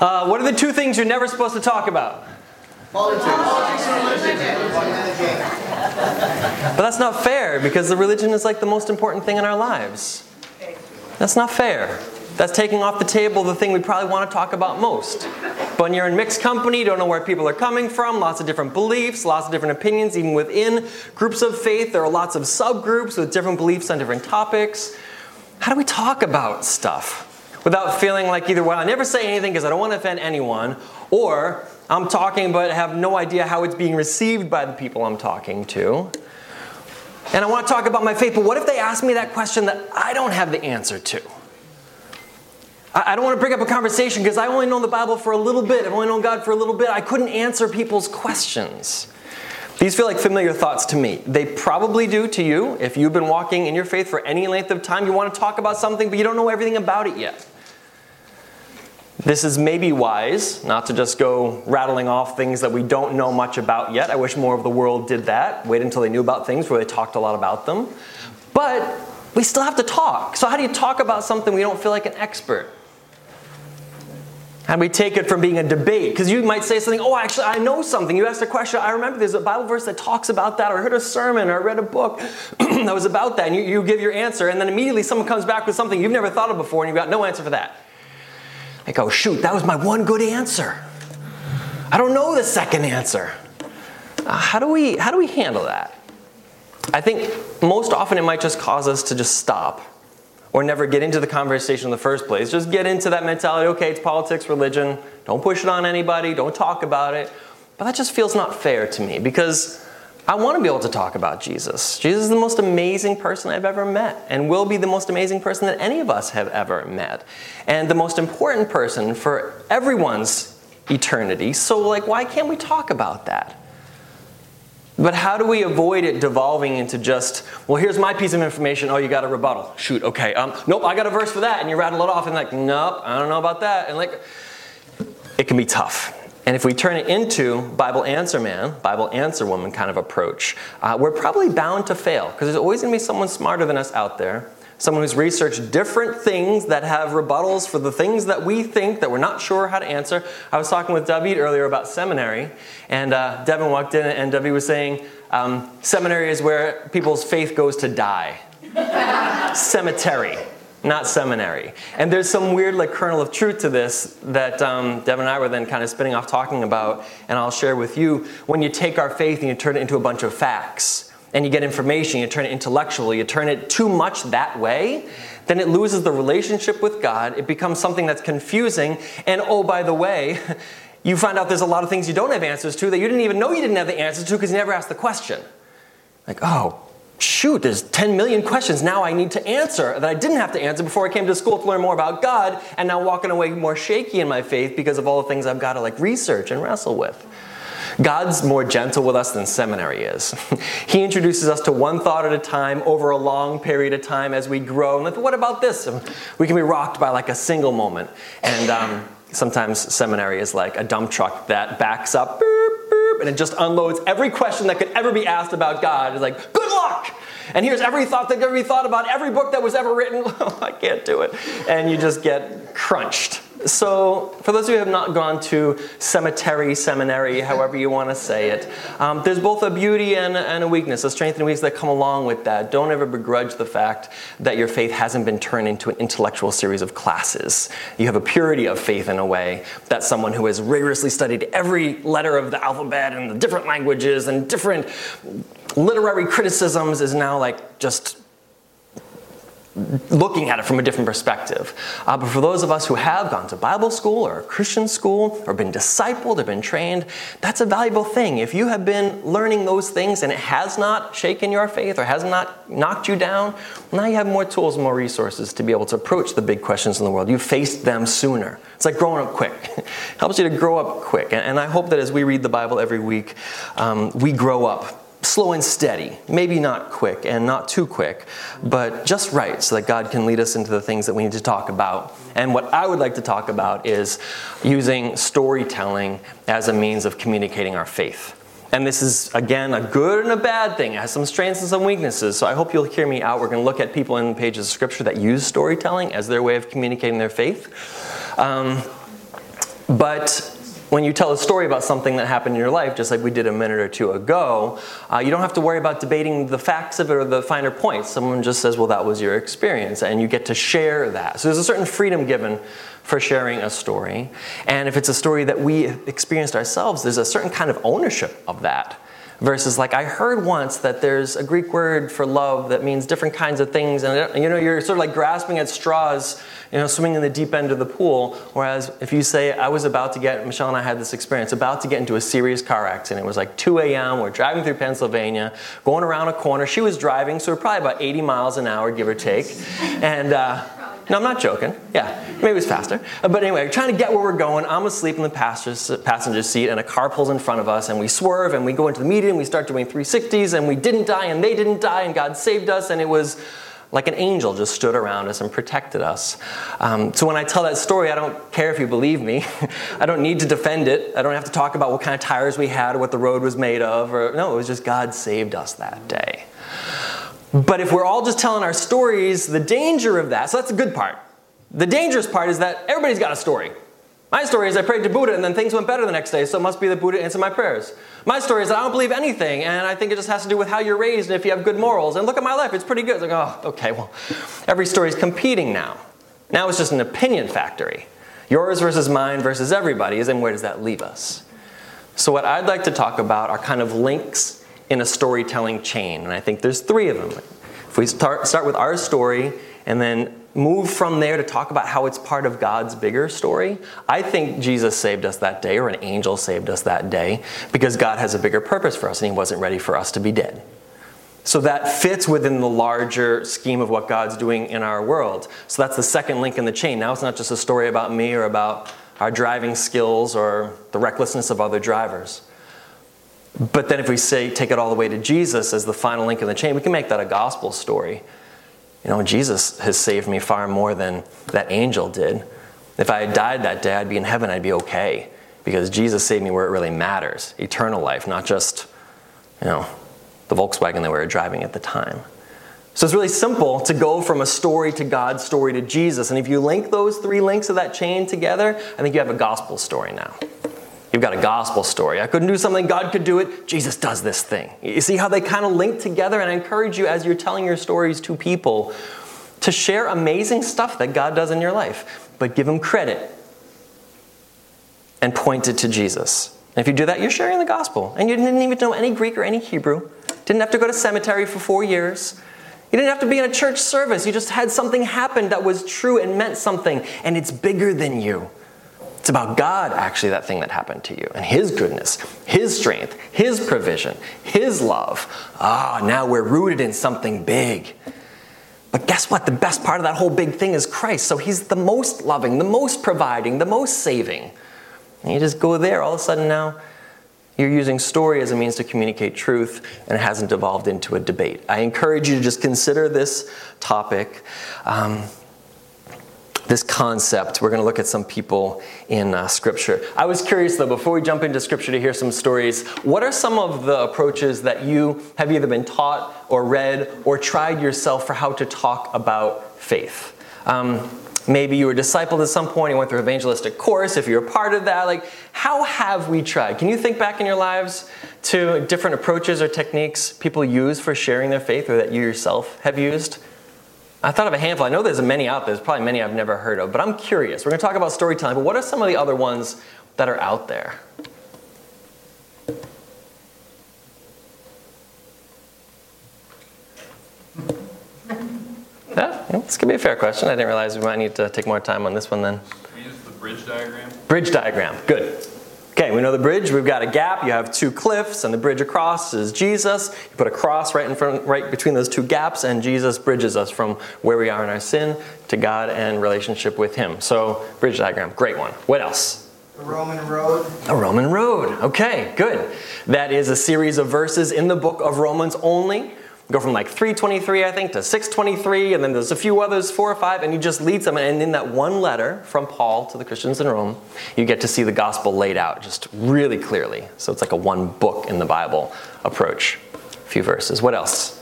Uh, what are the two things you're never supposed to talk about? Politics. But that's not fair because the religion is like the most important thing in our lives. That's not fair. That's taking off the table the thing we probably want to talk about most. But when you're in mixed company, don't know where people are coming from, lots of different beliefs, lots of different opinions, even within groups of faith, there are lots of subgroups with different beliefs on different topics. How do we talk about stuff without feeling like either, well, I never say anything because I don't want to offend anyone, or I'm talking but have no idea how it's being received by the people I'm talking to? And I want to talk about my faith, but what if they ask me that question that I don't have the answer to? I don't want to bring up a conversation because I only know the Bible for a little bit. I've only known God for a little bit. I couldn't answer people's questions. These feel like familiar thoughts to me. They probably do to you. If you've been walking in your faith for any length of time, you want to talk about something, but you don't know everything about it yet. This is maybe wise not to just go rattling off things that we don't know much about yet. I wish more of the world did that. Wait until they knew about things where they talked a lot about them. But we still have to talk. So, how do you talk about something we don't feel like an expert? And we take it from being a debate. Because you might say something, oh, actually, I know something. You asked a question. I remember there's a Bible verse that talks about that, or I heard a sermon, or I read a book that was about that. And you, you give your answer, and then immediately someone comes back with something you've never thought of before, and you've got no answer for that. Like, oh, shoot, that was my one good answer. I don't know the second answer. Uh, how, do we, how do we handle that? I think most often it might just cause us to just stop or never get into the conversation in the first place. Just get into that mentality okay, it's politics, religion, don't push it on anybody, don't talk about it. But that just feels not fair to me because I want to be able to talk about Jesus. Jesus is the most amazing person I've ever met and will be the most amazing person that any of us have ever met. And the most important person for everyone's eternity. So, like, why can't we talk about that? But how do we avoid it devolving into just, well, here's my piece of information. Oh, you got a rebuttal. Shoot, okay. Um, nope, I got a verse for that. And you rattle it off and like, nope, I don't know about that. And like, it can be tough. And if we turn it into Bible answer man, Bible answer woman kind of approach, uh, we're probably bound to fail because there's always going to be someone smarter than us out there someone who's researched different things that have rebuttals for the things that we think that we're not sure how to answer. I was talking with David earlier about seminary, and uh, Devin walked in, and David was saying, um, Seminary is where people's faith goes to die. Cemetery, not seminary. And there's some weird like kernel of truth to this that um, Devin and I were then kind of spinning off talking about, and I'll share with you. When you take our faith and you turn it into a bunch of facts, and you get information, you turn it intellectual, you turn it too much that way, then it loses the relationship with God. It becomes something that's confusing. And oh, by the way, you find out there's a lot of things you don't have answers to that you didn't even know you didn't have the answers to because you never asked the question. Like, oh, shoot, there's 10 million questions now I need to answer that I didn't have to answer before I came to school to learn more about God, and now walking away more shaky in my faith because of all the things I've got to like research and wrestle with. God's more gentle with us than seminary is. he introduces us to one thought at a time over a long period of time as we grow. And like, what about this? we can be rocked by like a single moment. And um, sometimes seminary is like a dump truck that backs up and it just unloads every question that could ever be asked about God. It's like, good luck! And here's every thought that could be thought about, every book that was ever written. I can't do it. And you just get crunched. So, for those of you who have not gone to cemetery, seminary, however you want to say it, um, there's both a beauty and, and, a weakness, a strength and weakness that come along with that. Don't ever begrudge the fact that your faith hasn't been turned into an intellectual series of classes. You have a purity of faith in a way that someone who has rigorously studied every letter of the alphabet and the different languages and different literary criticisms is now like just looking at it from a different perspective. Uh, but for those of us who have gone to Bible school or Christian school or been discipled or been trained, that's a valuable thing. If you have been learning those things and it has not shaken your faith or has not knocked you down, now you have more tools and more resources to be able to approach the big questions in the world. You faced them sooner. It's like growing up quick. it helps you to grow up quick. And, and, I hope that as we read the Bible every week, um, we grow up slow and steady, maybe not quick and not too quick, but just right so that God can lead us into the things that we need to talk about. And what I would like to talk about is using storytelling as a means of communicating our faith. And this is, again, a good and a bad thing. It has some strengths and some weaknesses. So I hope you'll hear me out. We're going to look at people in the pages of Scripture that use storytelling as their way of communicating their faith. Um, But when you tell a story about something that happened in your life, just like we did a minute or two ago, uh, you don't have to worry about debating the facts of it or the finer points. Someone just says, well, that was your experience, and you get to share that. So there's a certain freedom given for sharing a story. And if it's a story that we experienced ourselves, there's a certain kind of ownership of that. Versus, like, I heard once that there's a Greek word for love that means different kinds of things, and you know, you're sort of like grasping at straws, you know, swimming in the deep end of the pool. Whereas if you say, I was about to get, Michelle and I had this experience, about to get into a serious car accident. It was like 2 a.m., we're driving through Pennsylvania, going around a corner. She was driving, so we're probably about 80 miles an hour, give or take. And, uh, no, I'm not joking. Yeah, maybe it was faster. Uh, but anyway, we're trying to get where we're going. I'm asleep in the passenger seat, and a car pulls in front of us, and we swerve, and we go into the median. We start doing 360s, and we didn't die, and they didn't die, and God saved us, and it was like an angel just stood around us and protected us. Um, so when I tell that story, I don't care if you believe me. I don't need to defend it. I don't have to talk about what kind of tires we had or what the road was made of. Or no, it was just God saved us that day. But if we're all just telling our stories, the danger of that, so that's the good part. The dangerous part is that everybody's got a story. My story is I prayed to Buddha and then things went better the next day, so it must be that Buddha answered my prayers. My story is that I don't believe anything, and I think it just has to do with how you're raised and if you have good morals. And look at my life, it's pretty good. It's like, oh, okay, well, every story is competing now. Now it's just an opinion factory. Yours versus mine versus everybody's, and where does that leave us? So, what I'd like to talk about are kind of links in a storytelling chain. And I think there's three of them. If we start, start with our story and then move from there to talk about how it's part of God's bigger story, I think Jesus saved us that day or an angel saved us that day because God has a bigger purpose for us and He wasn't ready for us to be dead. So that fits within the larger scheme of what God's doing in our world. So that's the second link in the chain. Now it's not just a story about me or about our driving skills or the recklessness of other drivers. But then if we say take it all the way to Jesus as the final link in the chain, we can make that a gospel story. You know, Jesus has saved me far more than that angel did. If I had died that day, I'd be in heaven, I'd be okay. Because Jesus saved me where it really matters eternal life, not just, you know, the Volkswagen that we were driving at the time. So it's really simple to go from a story to God's story to Jesus. And if you link those three links of that chain together, I think you have a gospel story now. You've got a gospel story. I couldn't do something, God could do it. Jesus does this thing. You see how they kind of link together? And I encourage you as you're telling your stories to people to share amazing stuff that God does in your life, but give Him credit and point it to Jesus. And if you do that, you're sharing the gospel. And you didn't even know any Greek or any Hebrew, didn't have to go to cemetery for four years. You didn't have to be in a church service. You just had something happen that was true and meant something, and it's bigger than you. It's about God, actually, that thing that happened to you, and His goodness, His strength, His provision, His love. Ah, now we're rooted in something big. But guess what? The best part of that whole big thing is Christ. So He's the most loving, the most providing, the most saving. And you just go there, all of a sudden now, you're using story as a means to communicate truth, and it hasn't evolved into a debate. I encourage you to just consider this topic. Um, this concept. We're going to look at some people in uh, Scripture. I was curious, though, before we jump into Scripture to hear some stories, what are some of the approaches that you have either been taught or read or tried yourself for how to talk about faith? Um, maybe you were discipled at some point, you went through evangelistic course, if you're a part of that. Like, how have we tried? Can you think back in your lives to different approaches or techniques people use for sharing their faith or that you yourself have used? I thought of a handful. I know there's many out there. There's probably many I've never heard of, but I'm curious. We're going to talk about storytelling, but what are some of the other ones that are out there? Yeah, this could be a fair question. I didn't realize we might need to take more time on this one then. We use the bridge diagram. Bridge diagram, good. Okay, we know the bridge. We've got a gap. You have two cliffs, and the bridge across is Jesus. You put a cross right in front, right between those two gaps, and Jesus bridges us from where we are in our sin to God and relationship with Him. So, bridge diagram, great one. What else? A Roman road. A Roman road. Okay, good. That is a series of verses in the book of Romans only go from like 323 i think to 623 and then there's a few others four or five and he just leads them and in that one letter from paul to the christians in rome you get to see the gospel laid out just really clearly. So it's like a one book in the bible approach. A few verses. What else?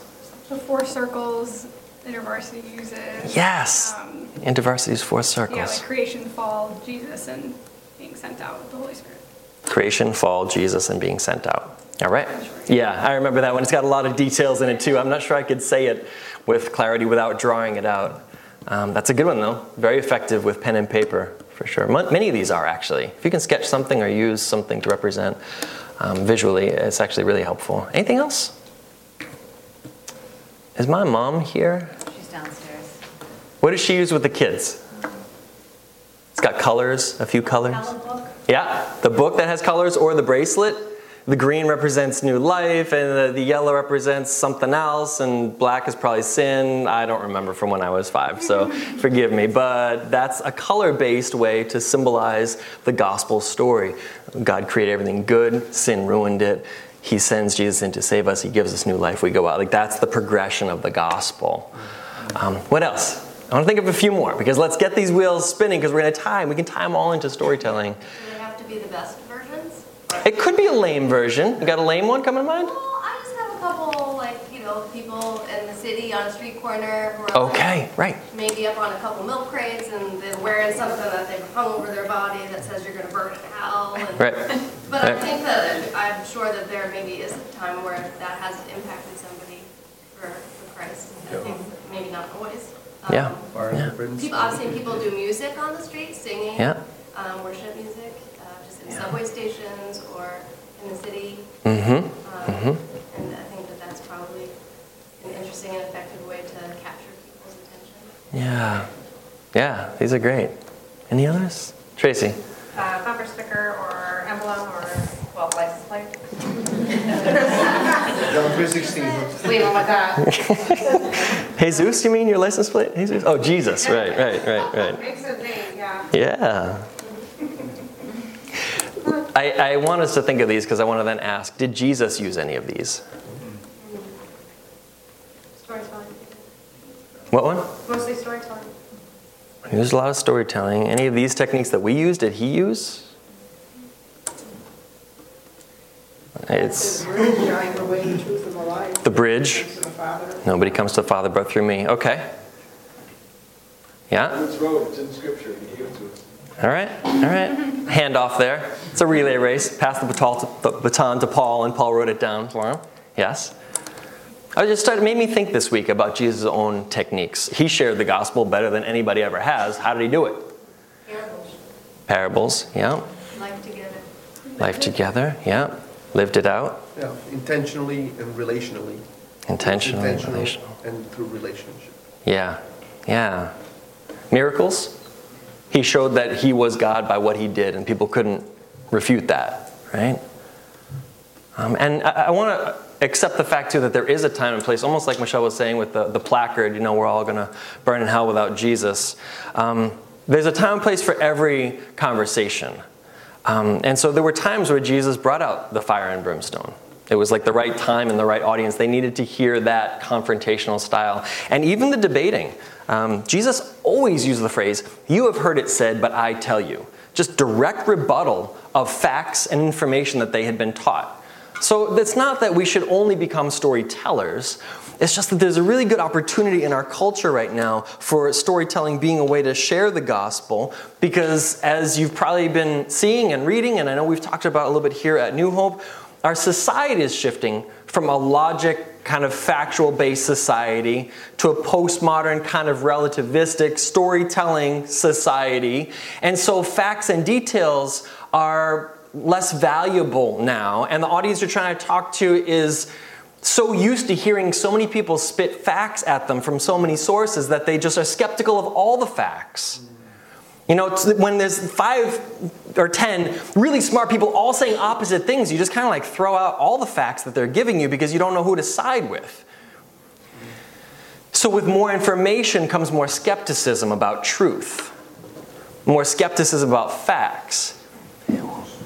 The four circles InterVarsity uses. Yes. Um, InterVarsity's four circles yeah like creation fall jesus and being sent out with the Holy Spirit. Creation, fall, Jesus, and being sent out. All right. Yeah, I remember that one. It's got a lot of details in it too. I'm not sure I could say it with clarity without drawing it out. Um, that's a good one though. Very effective with pen and paper for sure. Mon- Many of these are actually. If you can sketch something or use something to represent um, visually, it's actually really helpful. Anything else? Is my mom here? She's downstairs. What does she use with the kids? It's got colors, a few colors. Yeah, the book that has colors or the bracelet. The green represents new life, and the, the yellow represents something else, and black is probably sin. I don't remember from when I was five, so forgive me. But that's a color based way to symbolize the gospel story. God created everything good, sin ruined it. He sends Jesus in to save us, He gives us new life. We go out. Like that's the progression of the gospel. Um, what else? I want to think of a few more because let's get these wheels spinning because we're going to tie 'em. We can tie them all into storytelling. They have to be the best? It could be a lame version. You got a lame one coming to mind? Well, I just have a couple, like, you know, people in the city on a street corner who are like, Okay, right. maybe up on a couple milk crates and they're wearing something that they've hung over their body that says you're going to burn in hell. And, Right. But I think that I'm sure that there maybe is a time where that has impacted somebody for, for Christ. I think maybe not always. Yeah. Um, Fire Yeah. People, I've seen people do music on the street, singing, Yeah. um, worship music, just in subway stations or in the city. Mm-hmm. Um, And I think that that's probably an interesting and effective way to capture people's attention. Yeah. Yeah, these are great. Any others? Tracy. uh, bumper sticker or emblem or, well, license plate. John 316. Leave them like that. Jesus, you mean your license plate? Jesus? Oh, Jesus. Right, right, right, right. Makes a name, yeah. Yeah. I, I want us to think of these because I want to then ask Did Jesus use any of these? Storytelling. What one? Mostly storytelling. There's a lot of storytelling. Any of these techniques that we use, did he use? It's The bridge, I am the way, the truth, and the life. the bridge. Comes to the Father. Nobody comes to the Father but through me. Okay. Yeah? Woods Road, it's in scripture, he gave it to us. All right. All right. Hand off there. It's a relay race. Pass the baton to, the baton to Paul, and Paul wrote it down for him. Yes? I just started, made me think this week about Jesus' own techniques. He shared the gospel better than anybody ever has. How did he do it? Parables, Parables, yeah. life together. Life together, yeah. Lived it out. Yeah, intentionally and relationally. Intentional, Intentional relational. and through relationship. Yeah, yeah. Miracles. He showed that he was God by what he did, and people couldn't refute that, right? Um, and I, I want to accept the fact, too, that there is a time and place, almost like Michelle was saying with the, the placard, you know, we're all going to burn in hell without Jesus. Um, there's a time and place for every conversation. Um, and so there were times where Jesus brought out the fire and brimstone. It was like the right time and the right audience. They needed to hear that confrontational style. And even the debating. Um, Jesus always used the phrase, You have heard it said, but I tell you. Just direct rebuttal of facts and information that they had been taught. So it's not that we should only become storytellers. It's just that there's a really good opportunity in our culture right now for storytelling being a way to share the gospel because, as you've probably been seeing and reading, and I know we've talked about a little bit here at New Hope, our society is shifting from a logic, kind of factual based society to a postmodern, kind of relativistic storytelling society. And so facts and details are less valuable now. And the audience you're trying to talk to is so used to hearing so many people spit facts at them from so many sources that they just are skeptical of all the facts. You know, when there's five or ten really smart people all saying opposite things, you just kind of like throw out all the facts that they're giving you because you don't know who to side with. So, with more information comes more skepticism about truth, more skepticism about facts.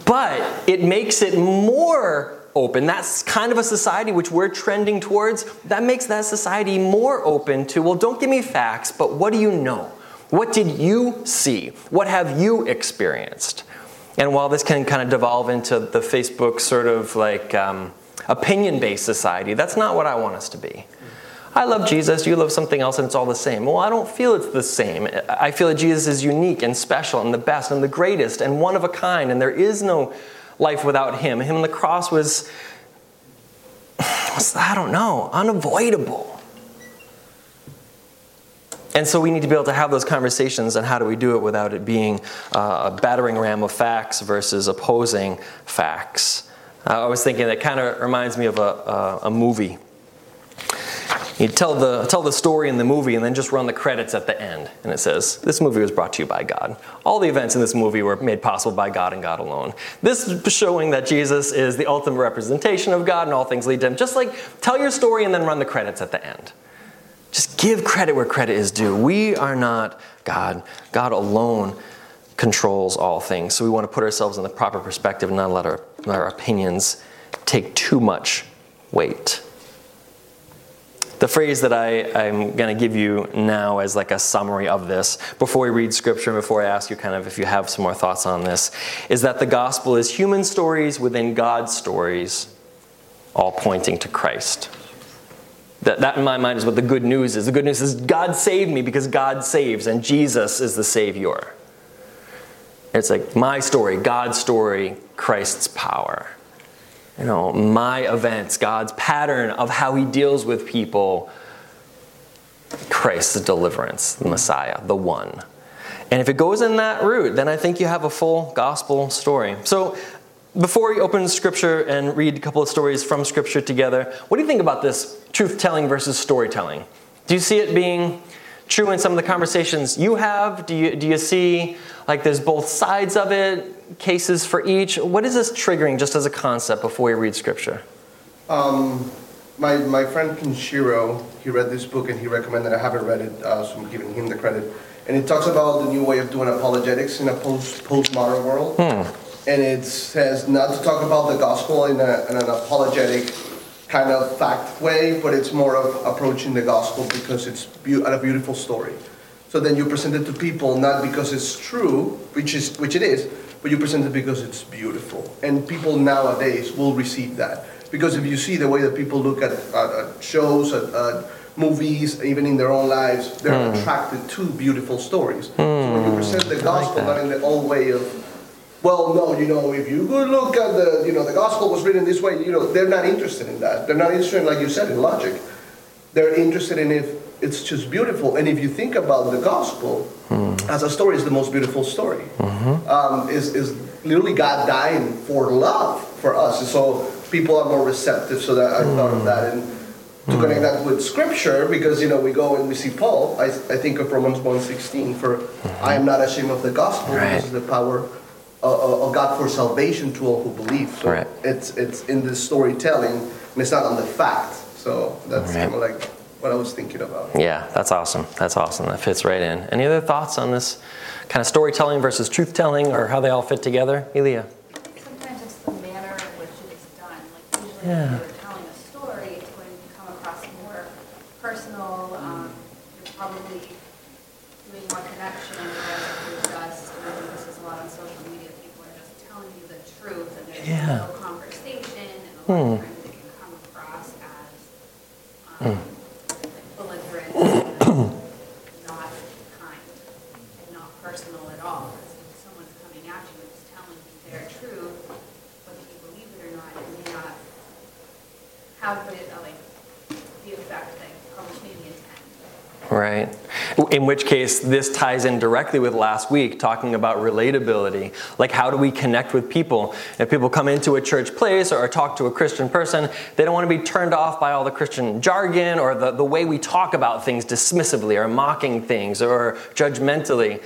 But it makes it more open. That's kind of a society which we're trending towards. That makes that society more open to, well, don't give me facts, but what do you know? What did you see? What have you experienced? And while this can kind of devolve into the Facebook sort of like um, opinion based society, that's not what I want us to be. I love Jesus, you love something else, and it's all the same. Well, I don't feel it's the same. I feel that Jesus is unique and special and the best and the greatest and one of a kind, and there is no life without him. Him on the cross was, was I don't know, unavoidable. And so we need to be able to have those conversations, and how do we do it without it being uh, a battering ram of facts versus opposing facts? Uh, I was thinking that kind of reminds me of a, a, a movie. You tell the, tell the story in the movie and then just run the credits at the end. And it says, This movie was brought to you by God. All the events in this movie were made possible by God and God alone. This is showing that Jesus is the ultimate representation of God and all things lead to Him. Just like tell your story and then run the credits at the end. Just give credit where credit is due. We are not God. God alone controls all things. So we want to put ourselves in the proper perspective and not let our, let our opinions take too much weight. The phrase that I, I'm going to give you now as like a summary of this, before we read scripture, and before I ask you kind of if you have some more thoughts on this, is that the gospel is human stories within God's stories, all pointing to Christ. That, that in my mind is what the good news is. The good news is God saved me because God saves, and Jesus is the Savior. It's like my story, God's story, Christ's power. You know, my events, God's pattern of how He deals with people, Christ's deliverance, the Messiah, the one. And if it goes in that route, then I think you have a full gospel story. So before we open scripture and read a couple of stories from scripture together, what do you think about this truth telling versus storytelling? Do you see it being true in some of the conversations you have? Do you, do you see like there's both sides of it, cases for each? What is this triggering just as a concept before we read scripture? Um, my, my friend Kinshiro, he read this book and he recommended, I haven't read it, uh, so I'm giving him the credit. And it talks about the new way of doing apologetics in a post postmodern world. Hmm. And it says not to talk about the gospel in, a, in an apologetic kind of fact way, but it's more of approaching the gospel because it's be- a beautiful story. So then you present it to people not because it's true, which is which it is, but you present it because it's beautiful. And people nowadays will receive that because if you see the way that people look at, at, at shows, at, at movies, even in their own lives, they're hmm. attracted to beautiful stories. So hmm. when you present the gospel not in the old way of well, no, you know, if you go look at the, you know, the gospel was written this way, you know, they're not interested in that. They're not interested, in, like you said, in logic. They're interested in if it's just beautiful. And if you think about the gospel hmm. as a story, it's the most beautiful story. Mm-hmm. Um, is is literally God dying for love for us. And so people are more receptive. So that I hmm. thought of that and to hmm. connect that with scripture because you know we go and we see Paul. I, I think of Romans 1.16 for I am not ashamed of the gospel Right. because the power uh, of God for salvation to all who believe. So Right. it's it's in the storytelling and it's not on the fact. So that's Right. kind of like what I was thinking about. Yeah, that's awesome. That's awesome. That fits right in. Any other thoughts on this kind of storytelling versus truth telling or how they all fit together? Elia? Sometimes it's the manner in which it is done. Like usually Yeah. when you're telling a story, it's going to come across more personal. Um, you're probably doing more connection whereas if you're just, and I think this is a lot on social media, people are just telling you the truth and there's Yeah. no conversation and a lot Hmm. of times it can come across as um, like belligerent and not kind and not personal at all. Because if someone's coming at you and just telling you their truth, whether you believe it or not, it may not have the, uh, like, the effect that you probably maybe intend. Right. In which case, this ties in directly with last week, talking about relatability. Like, how do we connect with people? If people come into a church place or talk to a Christian person, they don't want to be turned off by all the Christian jargon or the, the way we talk about things dismissively or mocking things or judgmentally.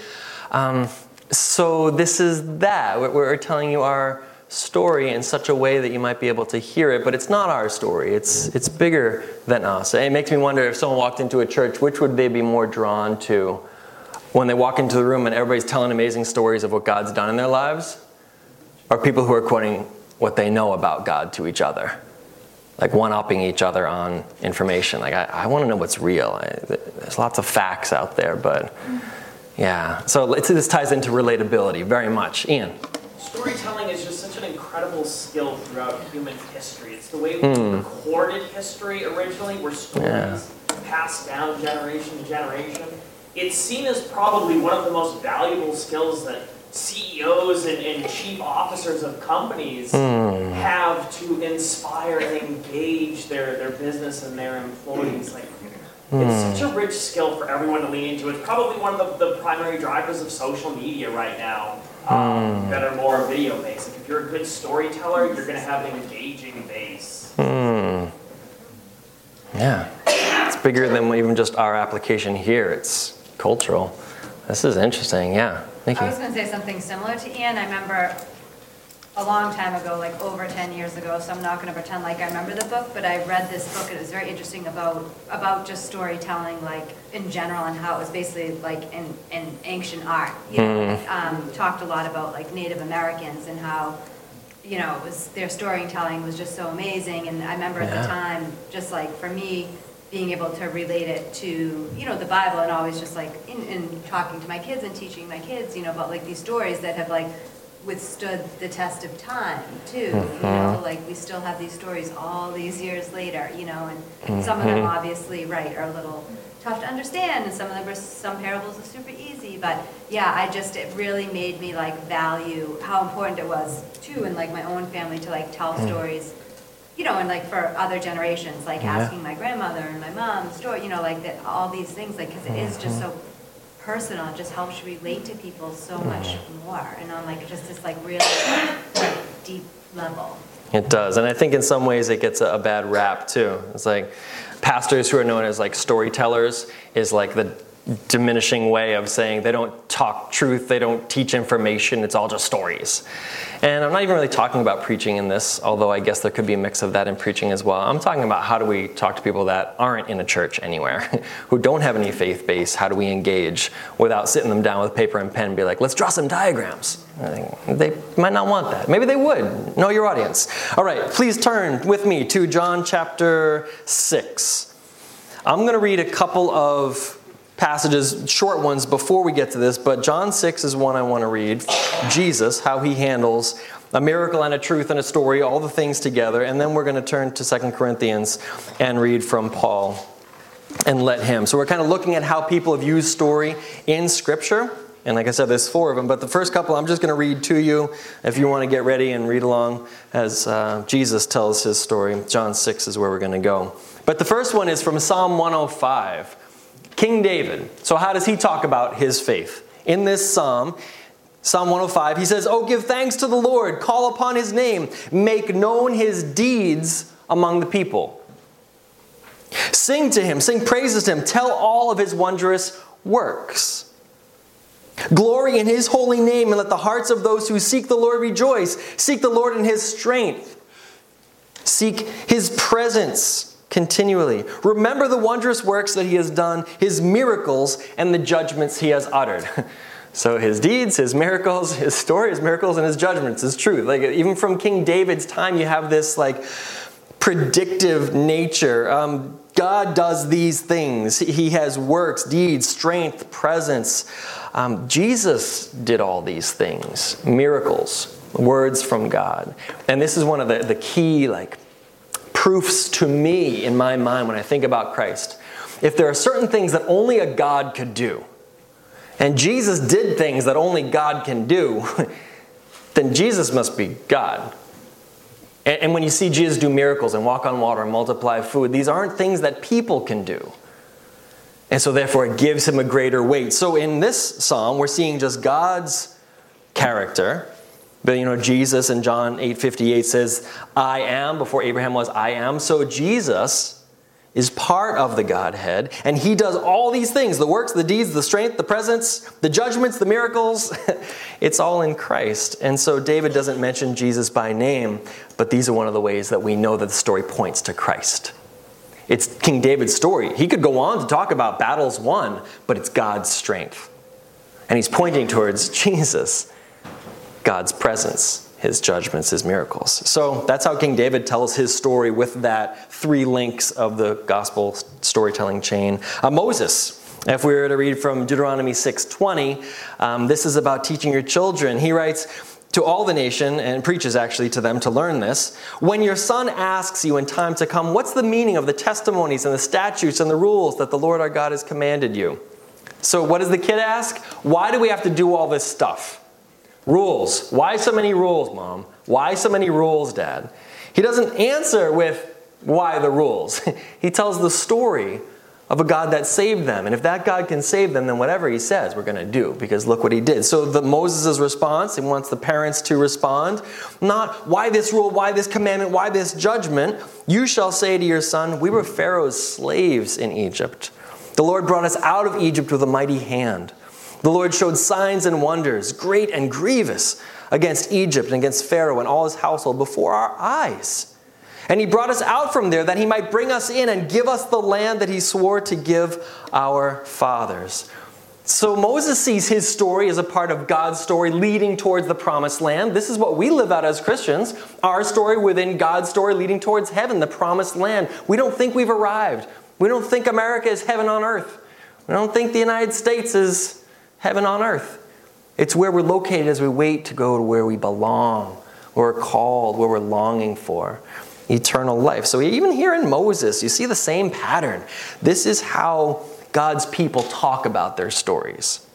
Um, so, this is that. We're, we're telling you our story in such a way that you might be able to hear it, but it's not our story. It's, it's bigger than us. It makes me wonder if someone walked into a church, which would they be more drawn to? When they walk into the room and everybody's telling amazing stories of what God's done in their lives? Or people who are quoting what they know about God to each other? Like one upping each other on information. Like, I, I want to know what's real. I, there's lots of facts out there, but yeah. So this ties into relatability very much. Ian. Storytelling is just such incredible skill throughout human history. It's the way we hmm. recorded history originally, where stories Yeah. passed down generation to generation. It's seen as probably one of the most valuable skills that CEOs and, and chief officers of companies hmm. have to inspire and engage their, their business and their employees. Like, it's hmm. such a rich skill for everyone to lean into. It's probably one of the, the primary drivers of social media right now um, that are more video based. Like if you're a good storyteller, you're going to have an engaging base. Yeah. It's bigger than even just our application here. It's cultural. This is interesting. Yeah. Nikki. I was gonna say something similar to Ian. I remember a long time ago, like over 10 years ago, so I'm not gonna pretend like I remember the book, but I read this book, and it was very interesting about, about just storytelling, like, in general, and how it was basically like in, in ancient art. You know, it, um, talked a lot about like Native Americans and how, you know, it was, their storytelling was just so amazing, and I remember at the time, just like, for me, being able to relate it to, you know, the Bible and always just like in, in talking to my kids and teaching my kids, you know, about like these stories that have like withstood the test of time too, you know, mm-hmm. like we still have these stories all these years later, you know, and some of them mm-hmm. obviously, right, are a little tough to understand and some of them are, some parables are super easy, but yeah, I just, it really made me like value how important it was too in like my own family to like tell mm. stories you know, and like for other generations, like Yeah. asking my grandmother and my mom story, you know, like that, all these things, like, because it is just mm-hmm. so personal, it just helps you relate to people so mm-hmm. much more, and on like just this like really like, deep level. It does. And I think in some ways it gets a bad rap too. It's like pastors who are known as like storytellers is like the diminishing way of saying they don't talk truth, they don't teach information, it's all just stories. And I'm not even really talking about preaching in this, although I guess there could be a mix of that in preaching as well. I'm talking about how do we talk to people that aren't in a church anywhere, who don't have any faith base, how do we engage without sitting them down with paper and pen and be like, let's draw some diagrams. They might not want that. Maybe they would. Know your audience. All right, please turn with me to John chapter 6. I'm going to read a couple of passages, short ones, before we get to this, but John 6 is one I want to read. Jesus, how he handles a miracle and a truth and a story, all the things together. And then we're going to turn to 2 Corinthians and read from Paul and let him. So we're kind of looking at how people have used story in Scripture. And like I said, there's four of them. But the first couple I'm just going to read to you if you want to get ready and read along as uh, Jesus tells his story. John 6 is where we're going to go. But the first one is from Psalm 105. King David. So, how does he talk about his faith? In this psalm, Psalm 105, he says, Oh, give thanks to the Lord, call upon his name, make known his deeds among the people. Sing to him, sing praises to him, tell all of his wondrous works. Glory in his holy name, and let the hearts of those who seek the Lord rejoice. Seek the Lord in his strength. Seek his presence continually. Remember the wondrous works that he has done, his miracles, and the judgments he has uttered. So his deeds, his miracles, his story, his miracles, and his judgments is truth. Like even from King David's time, you have this like predictive nature. Um, God does these things. He has works, deeds, strength, presence. Um, Jesus did all these things, miracles, words from God. And this is one of the, the key like proofs to me in my mind when I think about Christ. If there are certain things that only a God could do, and Jesus did things that only God can do, then Jesus must be God. And, and when you see Jesus do miracles and walk on water and multiply food, these aren't things that people can do. And so, therefore, it gives him a greater weight. So, in this psalm, we're seeing just God's character. But you know, Jesus in John 8:58 says, "I am." Before Abraham was, "I am." So Jesus is part of the Godhead, and he does all these things the works, the deeds, the strength, the presence, the judgments, the miracles. it's all in Christ. And so David doesn't mention Jesus by name, but these are one of the ways that we know that the story points to Christ. It's King David's story. He could go on to talk about battles won, but it's God's strength. And he's pointing towards Jesus, God's presence his judgments, his miracles. So that's how King David tells his story with that three links of the gospel storytelling chain. Uh, Moses, if we were to read from Deuteronomy 6:20, um, this is about teaching your children. He writes, to all the nation and preaches actually to them to learn this. When your son asks you in time to come, what's the meaning of the testimonies and the statutes and the rules that the Lord our God has commanded you? So, what does the kid ask? Why do we have to do all this stuff? Rules. Why so many rules, mom? Why so many rules, dad? He doesn't answer with why the rules. he tells the story of a God that saved them. And if that God can save them, then whatever he says, we're going to do because look what he did. So the Moses' response, he wants the parents to respond, not why this rule, why this commandment, why this judgment. You shall say to your son, we were Pharaoh's slaves in Egypt. The Lord brought us out of Egypt with a mighty hand. The Lord showed signs and wonders, great and grievous, against Egypt and against Pharaoh and all his household before our eyes. And he brought us out from there that he might bring us in and give us the land that he swore to give our fathers. So Moses sees his story as a part of God's story leading towards the promised land. This is what we live out as Christians our story within God's story leading towards heaven, the promised land. We don't think we've arrived. We don't think America is heaven on earth. We don't think the United States is heaven on earth. It's where we're located as we wait to go to where we belong, where we're called, where we're longing for eternal life. So even here in Moses, you see the same pattern. This is how God's people talk about their stories.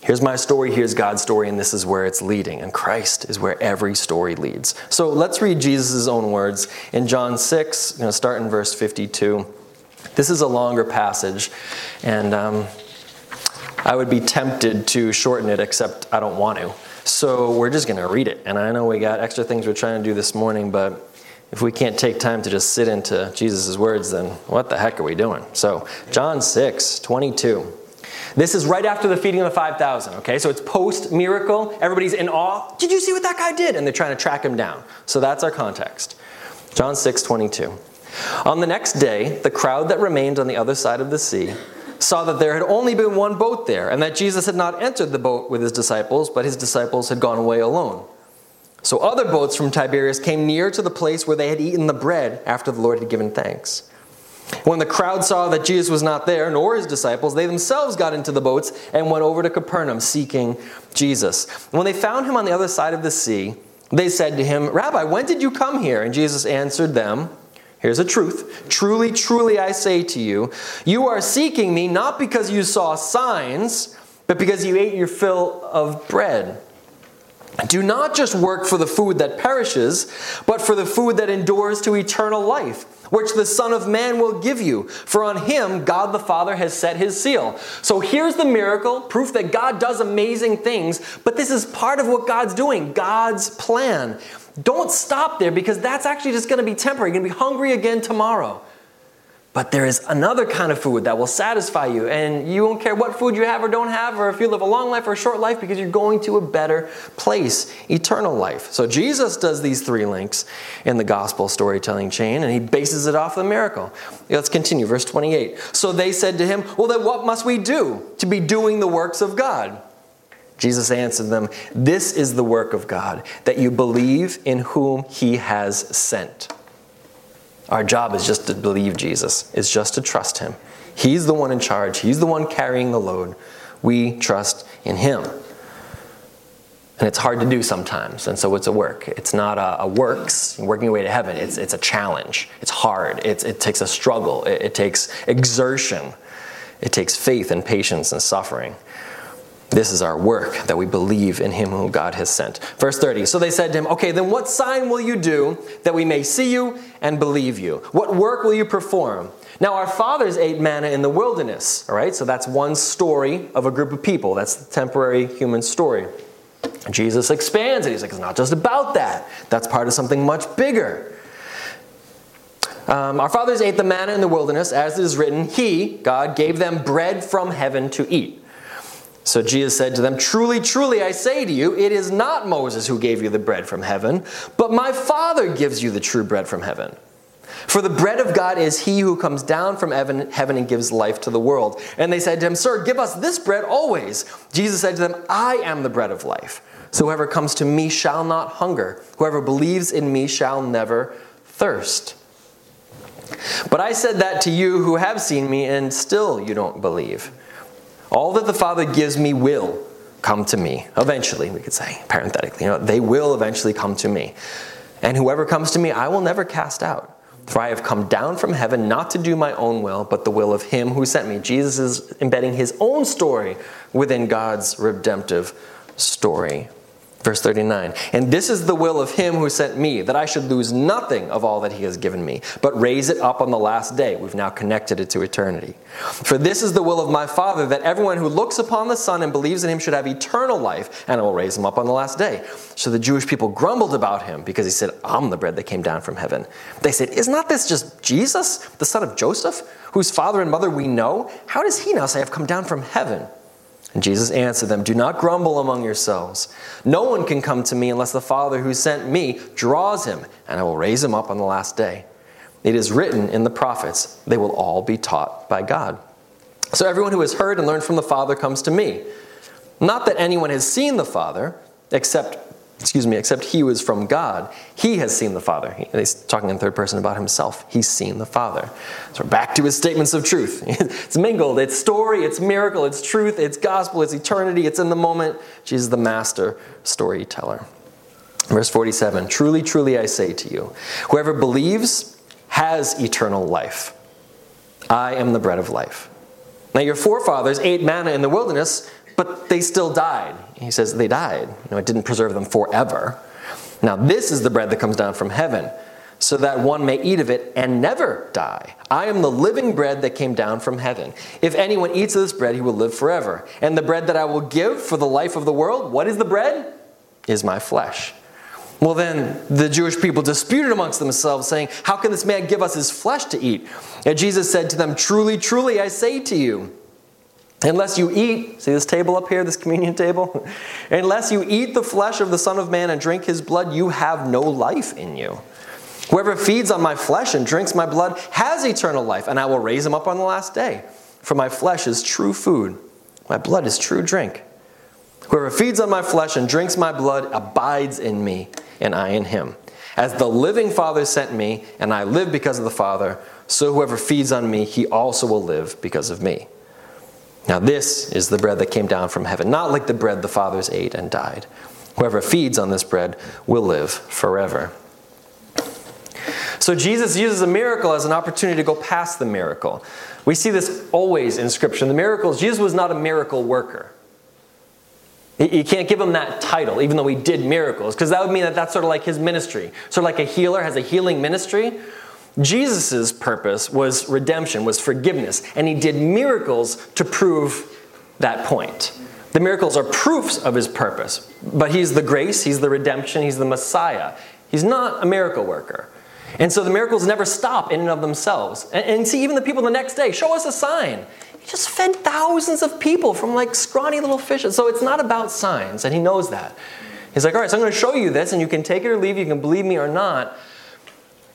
Here's my story, here's God's story, and this is where it's leading. And Christ is where every story leads. So let's read Jesus' own words in John 6, I'm going to start in verse 52. This is a longer passage, and um, I would be tempted to shorten it, except I don't want to. So we're just going to read it. And I know we got extra things we're trying to do this morning, but if we can't take time to just sit into Jesus' words, then what the heck are we doing? So, John 6, 22. This is right after the feeding of the 5,000, okay? So it's post miracle. Everybody's in awe. Did you see what that guy did? And they're trying to track him down. So that's our context. John 6, 22. On the next day, the crowd that remained on the other side of the sea saw that there had only been one boat there, and that Jesus had not entered the boat with his disciples, but his disciples had gone away alone. So other boats from Tiberias came near to the place where they had eaten the bread after the Lord had given thanks. When the crowd saw that Jesus was not there, nor his disciples, they themselves got into the boats and went over to Capernaum seeking Jesus. When they found him on the other side of the sea, they said to him, Rabbi, when did you come here? And Jesus answered them, Here's a truth. Truly, truly, I say to you, you are seeking me not because you saw signs, but because you ate your fill of bread. Do not just work for the food that perishes, but for the food that endures to eternal life, which the Son of Man will give you. For on him God the Father has set his seal. So here's the miracle, proof that God does amazing things, but this is part of what God's doing, God's plan. Don't stop there because that's actually just going to be temporary. You're going to be hungry again tomorrow. But there is another kind of food that will satisfy you, and you won't care what food you have or don't have, or if you live a long life or a short life, because you're going to a better place, eternal life. So Jesus does these three links in the gospel storytelling chain, and he bases it off the miracle. Let's continue, verse 28. So they said to him, Well, then what must we do to be doing the works of God? Jesus answered them, This is the work of God, that you believe in whom he has sent. Our job is just to believe Jesus, it's just to trust him. He's the one in charge, he's the one carrying the load. We trust in him. And it's hard to do sometimes, and so it's a work. It's not a, a works, working your way to heaven. It's, it's a challenge. It's hard. It's, it takes a struggle. It, it takes exertion. It takes faith and patience and suffering. This is our work, that we believe in him whom God has sent. Verse 30 So they said to him, Okay, then what sign will you do that we may see you and believe you? What work will you perform? Now, our fathers ate manna in the wilderness, all right? So that's one story of a group of people. That's the temporary human story. Jesus expands it. He's like, It's not just about that, that's part of something much bigger. Um, our fathers ate the manna in the wilderness, as it is written, He, God, gave them bread from heaven to eat. So Jesus said to them, Truly, truly, I say to you, it is not Moses who gave you the bread from heaven, but my Father gives you the true bread from heaven. For the bread of God is he who comes down from heaven, and gives life to the world. And they said to him, Sir, give us this bread always. Jesus said to them, I am the bread of life. So whoever comes to me shall not hunger. Whoever believes in me shall never thirst. But I said that to you who have seen me, and still you don't believe. All that the Father gives me will come to me. Eventually, we could say, parenthetically. You know, they will eventually come to me. And whoever comes to me, I will never cast out. For I have come down from heaven not to do my own will, but the will of him who sent me. Jesus is embedding his own story within God's redemptive story. Verse 39 And this is the will of him who sent me, that I should lose nothing of all that he has given me, but raise it up on the last day. We've now connected it to eternity. For this is the will of my Father, that everyone who looks upon the Son and believes in him should have eternal life, and I will raise him up on the last day. So the Jewish people grumbled about him because he said, I'm the bread that came down from heaven. They said, Is not this just Jesus, the son of Joseph, whose father and mother we know? How does he now say, I've come down from heaven? And Jesus answered them, Do not grumble among yourselves. No one can come to me unless the Father who sent me draws him, and I will raise him up on the last day. It is written in the prophets, they will all be taught by God. So everyone who has heard and learned from the Father comes to me. Not that anyone has seen the Father, except excuse me, except he was from God. He has seen the Father. He's talking in third person about himself. He's seen the Father. So we're back to his statements of truth. It's mingled. It's story, it's miracle, it's truth, it's gospel, it's eternity, it's in the moment. Jesus, the master storyteller. Verse 47 Truly, truly, I say to you, whoever believes has eternal life. I am the bread of life. Now, your forefathers ate manna in the wilderness but they still died. He says they died. You know, it didn't preserve them forever. Now, this is the bread that comes down from heaven, so that one may eat of it and never die. I am the living bread that came down from heaven. If anyone eats of this bread, he will live forever. And the bread that I will give for the life of the world, what is the bread? Is my flesh. Well, then the Jewish people disputed amongst themselves, saying, How can this man give us his flesh to eat? And Jesus said to them, Truly, truly, I say to you, Unless you eat, see this table up here, this communion table? Unless you eat the flesh of the Son of Man and drink his blood, you have no life in you. Whoever feeds on my flesh and drinks my blood has eternal life, and I will raise him up on the last day. For my flesh is true food, my blood is true drink. Whoever feeds on my flesh and drinks my blood abides in me, and I in him. As the living Father sent me, and I live because of the Father, so whoever feeds on me, he also will live because of me. Now, this is the bread that came down from heaven, not like the bread the fathers ate and died. Whoever feeds on this bread will live forever. So, Jesus uses a miracle as an opportunity to go past the miracle. We see this always in Scripture. The miracles, Jesus was not a miracle worker. You can't give him that title, even though he did miracles, because that would mean that that's sort of like his ministry. Sort of like a healer has a healing ministry. Jesus' purpose was redemption, was forgiveness, and he did miracles to prove that point. The miracles are proofs of his purpose, but he's the grace, he's the redemption, he's the Messiah. He's not a miracle worker. And so the miracles never stop in and of themselves. And, and see, even the people the next day, show us a sign. He just fed thousands of people from like scrawny little fishes. So it's not about signs, and he knows that. He's like, all right, so I'm going to show you this, and you can take it or leave, you can believe me or not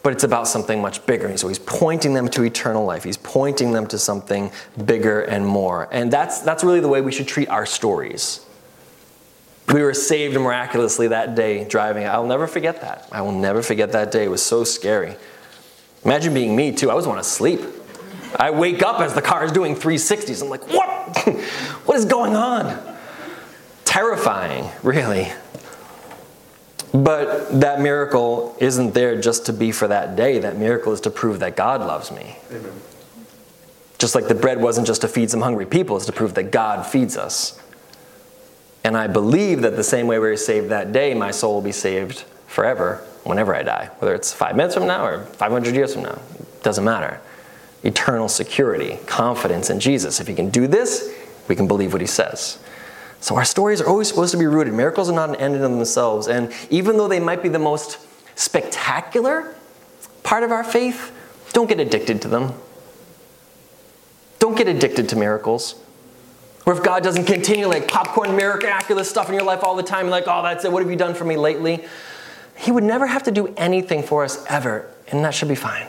but it's about something much bigger. And so he's pointing them to eternal life. He's pointing them to something bigger and more. And that's, that's really the way we should treat our stories. We were saved miraculously that day driving. I'll never forget that. I will never forget that day. It was so scary. Imagine being me, too. I was want to sleep. I wake up as the car is doing 360s. I'm like, what? what is going on? Terrifying, really. But that miracle isn't there just to be for that day. That miracle is to prove that God loves me. Amen. Just like the bread wasn't just to feed some hungry people, it's to prove that God feeds us. And I believe that the same way we were saved that day, my soul will be saved forever whenever I die. Whether it's five minutes from now or 500 years from now, It doesn't matter. Eternal security, confidence in Jesus. If He can do this, we can believe what He says. So our stories are always supposed to be rooted. Miracles are not an end in themselves. And even though they might be the most spectacular part of our faith, don't get addicted to them. Don't get addicted to miracles. Or if God doesn't continue like popcorn miraculous stuff in your life all the time, like, oh, that's it, what have you done for me lately? He would never have to do anything for us ever, and that should be fine.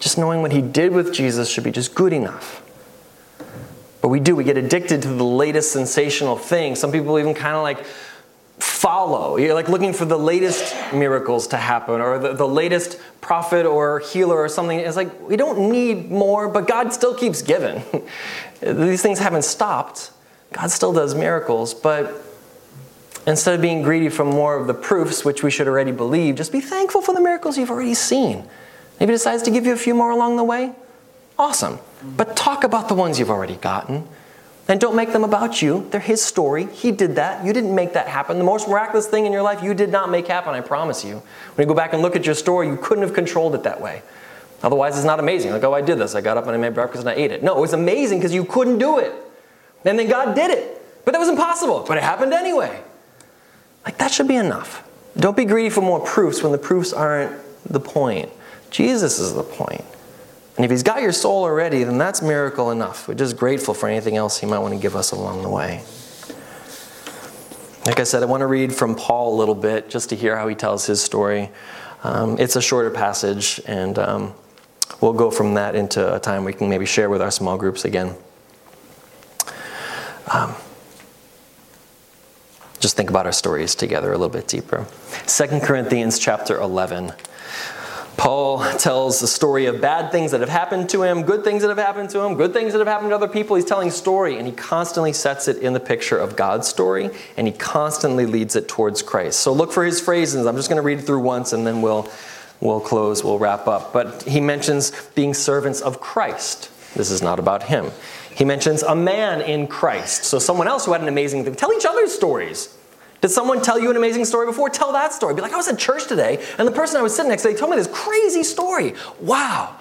Just knowing what he did with Jesus should be just good enough. But we do, we get addicted to the latest sensational thing. Some people even kind of like follow. You're like looking for the latest miracles to happen or the, the latest prophet or healer or something. It's like we don't need more, but God still keeps giving. These things haven't stopped. God still does miracles, but instead of being greedy for more of the proofs, which we should already believe, just be thankful for the miracles you've already seen. Maybe decides to give you a few more along the way. Awesome. But talk about the ones you've already gotten. And don't make them about you. They're his story. He did that. You didn't make that happen. The most miraculous thing in your life you did not make happen, I promise you. When you go back and look at your story, you couldn't have controlled it that way. Otherwise, it's not amazing. Like, oh, I did this. I got up and I made breakfast and I ate it. No, it was amazing because you couldn't do it. And then God did it. But that was impossible. But it happened anyway. Like, that should be enough. Don't be greedy for more proofs when the proofs aren't the point. Jesus is the point. And if he's got your soul already, then that's miracle enough. We're just grateful for anything else he might want to give us along the way. Like I said, I want to read from Paul a little bit just to hear how he tells his story. Um, it's a shorter passage, and um, we'll go from that into a time we can maybe share with our small groups again. Um, just think about our stories together a little bit deeper. 2 Corinthians chapter 11. Paul tells the story of bad things that have happened to him, good things that have happened to him, good things that have happened to other people. He's telling story, and he constantly sets it in the picture of God's story, and he constantly leads it towards Christ. So look for his phrases. I'm just going to read it through once, and then we'll we'll close, we'll wrap up. But he mentions being servants of Christ. This is not about him. He mentions a man in Christ. So someone else who had an amazing thing. Tell each other stories. Did someone tell you an amazing story before? Tell that story. Be like, I was at church today, and the person I was sitting next to, they told me this crazy story. Wow,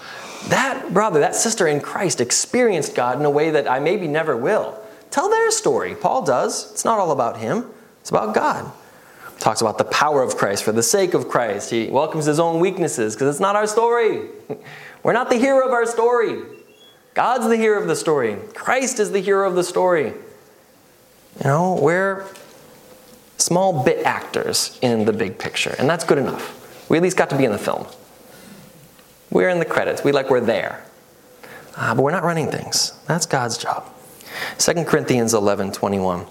that brother, that sister in Christ experienced God in a way that I maybe never will. Tell their story. Paul does. It's not all about him, it's about God. Talks about the power of Christ for the sake of Christ. He welcomes his own weaknesses because it's not our story. We're not the hero of our story. God's the hero of the story. Christ is the hero of the story. You know, we're small bit actors in the big picture, and that's good enough. We at least got to be in the film. We're in the credits. We like we're there. Uh, but we're not running things. That's God's job. 2 Corinthians 11 21.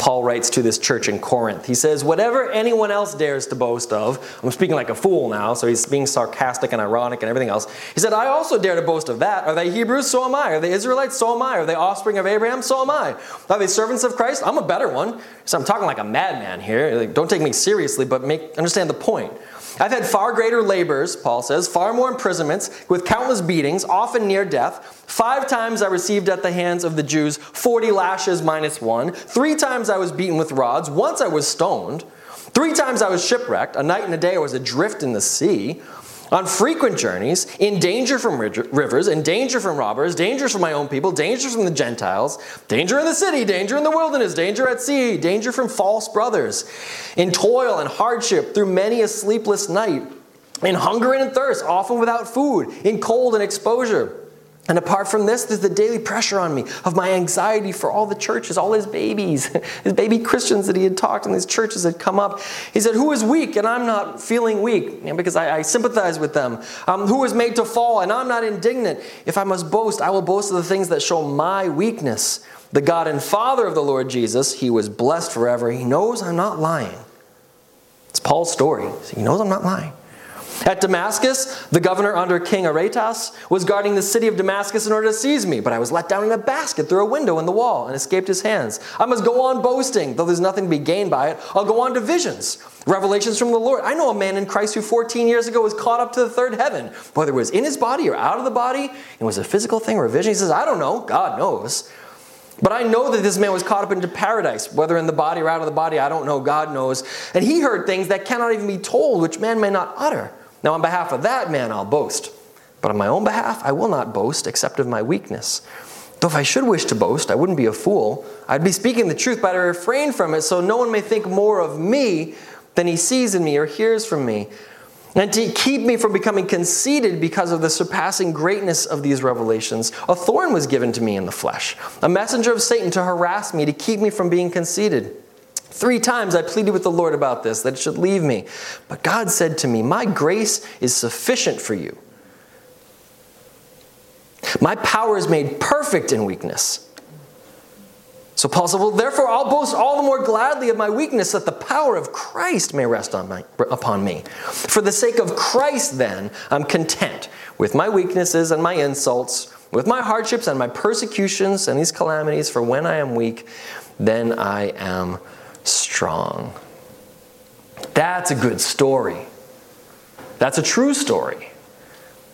Paul writes to this church in Corinth. He says, Whatever anyone else dares to boast of, I'm speaking like a fool now, so he's being sarcastic and ironic and everything else. He said, I also dare to boast of that. Are they Hebrews? So am I. Are they Israelites? So am I. Are they offspring of Abraham? So am I. Are they servants of Christ? I'm a better one. So I'm talking like a madman here. Like, don't take me seriously, but make understand the point. I've had far greater labors, Paul says, far more imprisonments, with countless beatings, often near death. Five times I received at the hands of the Jews 40 lashes minus one. Three times I was beaten with rods. Once I was stoned. Three times I was shipwrecked. A night and a day I was adrift in the sea on frequent journeys, in danger from rivers, in danger from robbers, danger from my own people, danger from the Gentiles, danger in the city, danger in the wilderness, danger at sea, danger from false brothers, in toil and hardship through many a sleepless night, in hunger and in thirst, often without food, in cold and exposure. And apart from this, there's the daily pressure on me of my anxiety for all the churches, all his babies, his baby Christians that he had talked in these churches had come up. He said, Who is weak and I'm not feeling weak? because I, I, sympathize with them. Um, who is made to fall and I'm not indignant? If I must boast, I will boast of the things that show my weakness. The God and Father of the Lord Jesus, he was blessed forever. He knows I'm not lying. It's Paul's story. He knows I'm not lying. At Damascus, the governor under King Aretas was guarding the city of Damascus in order to seize me, but I was let down in a basket through a window in the wall and escaped his hands. I must go on boasting, though there's nothing to be gained by it. I'll go on to visions, revelations from the Lord. I know a man in Christ who 14 years ago was caught up to the third heaven, whether it was in his body or out of the body, it was a physical thing or a vision. He says, I don't know, God knows. But I know that this man was caught up into paradise, whether in the body or out of the body, I don't know, God knows. And he heard things that cannot even be told, which man may not utter. Now, on behalf of that man, I'll boast. But on my own behalf, I will not boast except of my weakness. Though if I should wish to boast, I wouldn't be a fool. I'd be speaking the truth, but I refrain from it so no one may think more of me than he sees in me or hears from me. And to keep me from becoming conceited because of the surpassing greatness of these revelations, a thorn was given to me in the flesh, a messenger of Satan to harass me, to keep me from being conceited. Three times I pleaded with the Lord about this, that it should leave me. But God said to me, My grace is sufficient for you. My power is made perfect in weakness. So Paul said, Well, therefore I'll boast all the more gladly of my weakness, that the power of Christ may rest on my, upon me. For the sake of Christ, then, I'm content with my weaknesses and my insults with my hardships and my persecutions and these calamities, for when I am weak, then I am strong. That's a good story. That's a true story.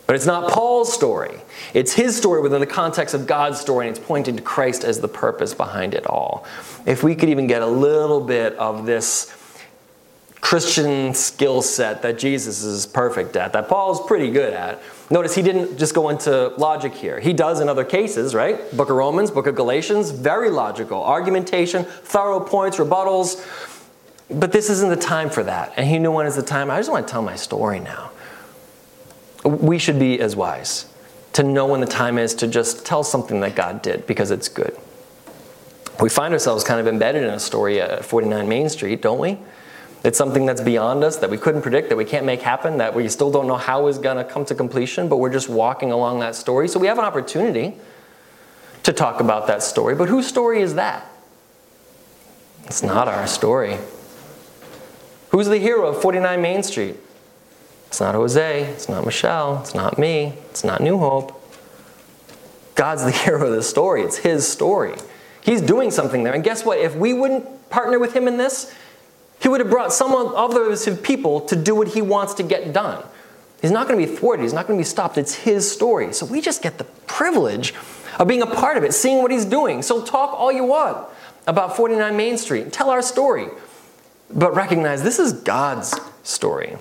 But it's not Paul's story. It's his story within the context of God's story, and it's pointing to Christ as the purpose behind it all. If we could even get a little bit of this Christian skill set that Jesus is perfect at, that Paul's pretty good at. Notice he didn't just go into logic here. He does in other cases, right? Book of Romans, book of Galatians, very logical. Argumentation, thorough points, rebuttals. But this isn't the time for that. And he knew when is the time. I just want to tell my story now. We should be as wise to know when the time is to just tell something that God did because it's good. We find ourselves kind of embedded in a story at 49 Main Street, don't we? It's something that's beyond us, that we couldn't predict, that we can't make happen, that we still don't know how is going to come to completion, but we're just walking along that story. So we have an opportunity to talk about that story. But whose story is that? It's not our story. Who's the hero of 49 Main Street? It's not Jose, it's not Michelle, it's not me, it's not New Hope. God's the hero of the story. It's his story. He's doing something there. And guess what? If we wouldn't partner with him in this, he would have brought some of his people to do what he wants to get done. He's not going to be thwarted. He's not going to be stopped. It's his story. So we just get the privilege of being a part of it, seeing what he's doing. So talk all you want about 49 Main Street. Tell our story. But recognize this is God's story.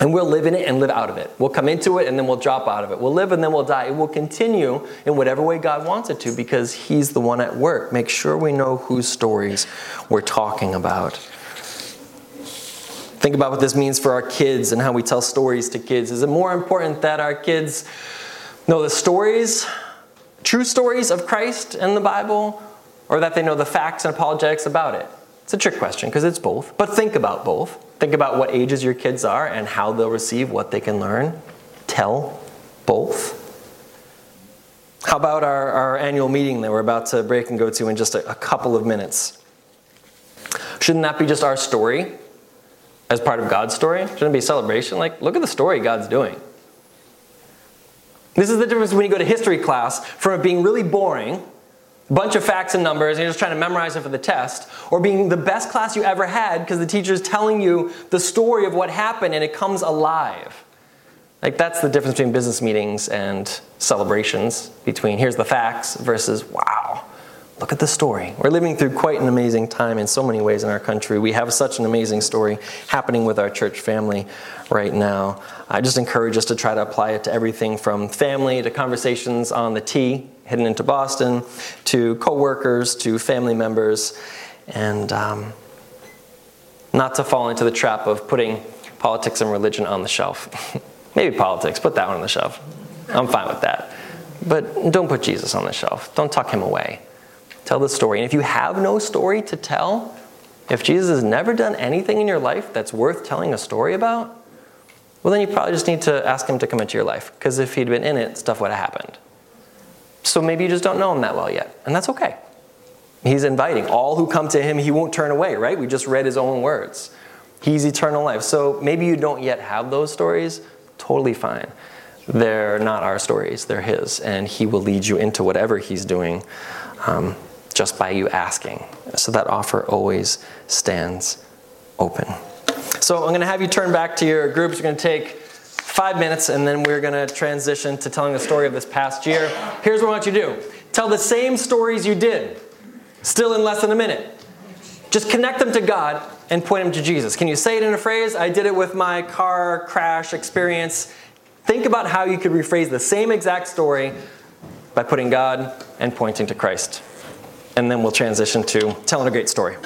And we'll live in it and live out of it. We'll come into it and then we'll drop out of it. We'll live and then we'll die. It will continue in whatever way God wants it to because He's the one at work. Make sure we know whose stories we're talking about. Think about what this means for our kids and how we tell stories to kids. Is it more important that our kids know the stories, true stories of Christ and the Bible, or that they know the facts and apologetics about it? It's a trick question because it's both. But think about both. Think about what ages your kids are and how they'll receive what they can learn. Tell both. How about our, our annual meeting that we're about to break and go to in just a, a couple of minutes? Shouldn't that be just our story as part of God's story? Shouldn't it be a celebration? Like, look at the story God's doing. This is the difference when you go to history class from it being really boring bunch of facts and numbers and you're just trying to memorize them for the test, or being the best class you ever had because the teacher is telling you the story of what happened and it comes alive. Like that's the difference between business meetings and celebrations, between here's the facts versus wow, look at the story. We're living through quite an amazing time in so many ways in our country. We have such an amazing story happening with our church family right now. I just encourage us to try to apply it to everything from family to conversations on the T heading into Boston, to coworkers, to family members, and um, not to fall into the trap of putting politics and religion on the shelf. Maybe politics, put that one on the shelf. I'm fine with that. But don't put Jesus on the shelf. Don't tuck him away. Tell the story. And if you have no story to tell, if Jesus has never done anything in your life that's worth telling a story about, well, then you probably just need to ask him to come into your life. Because if he'd been in it, stuff would have happened. So maybe you just don't know him that well yet, and that's okay. He's inviting. All who come to him, he won't turn away, right? We just read his own words. He's eternal life. So maybe you don't yet have those stories. Totally fine. They're not our stories, they're his. And he will lead you into whatever he's doing um, just by you asking. So that offer always stands open. So I'm going to have you turn back to your groups. You're going to take five minutes, and then we're going to transition to telling the story of this past year. Here's what I want you to do tell the same stories you did, still in less than a minute. Just connect them to God and point them to Jesus. Can you say it in a phrase? I did it with my car crash experience. Think about how you could rephrase the same exact story by putting God and pointing to Christ. And then we'll transition to telling a great story.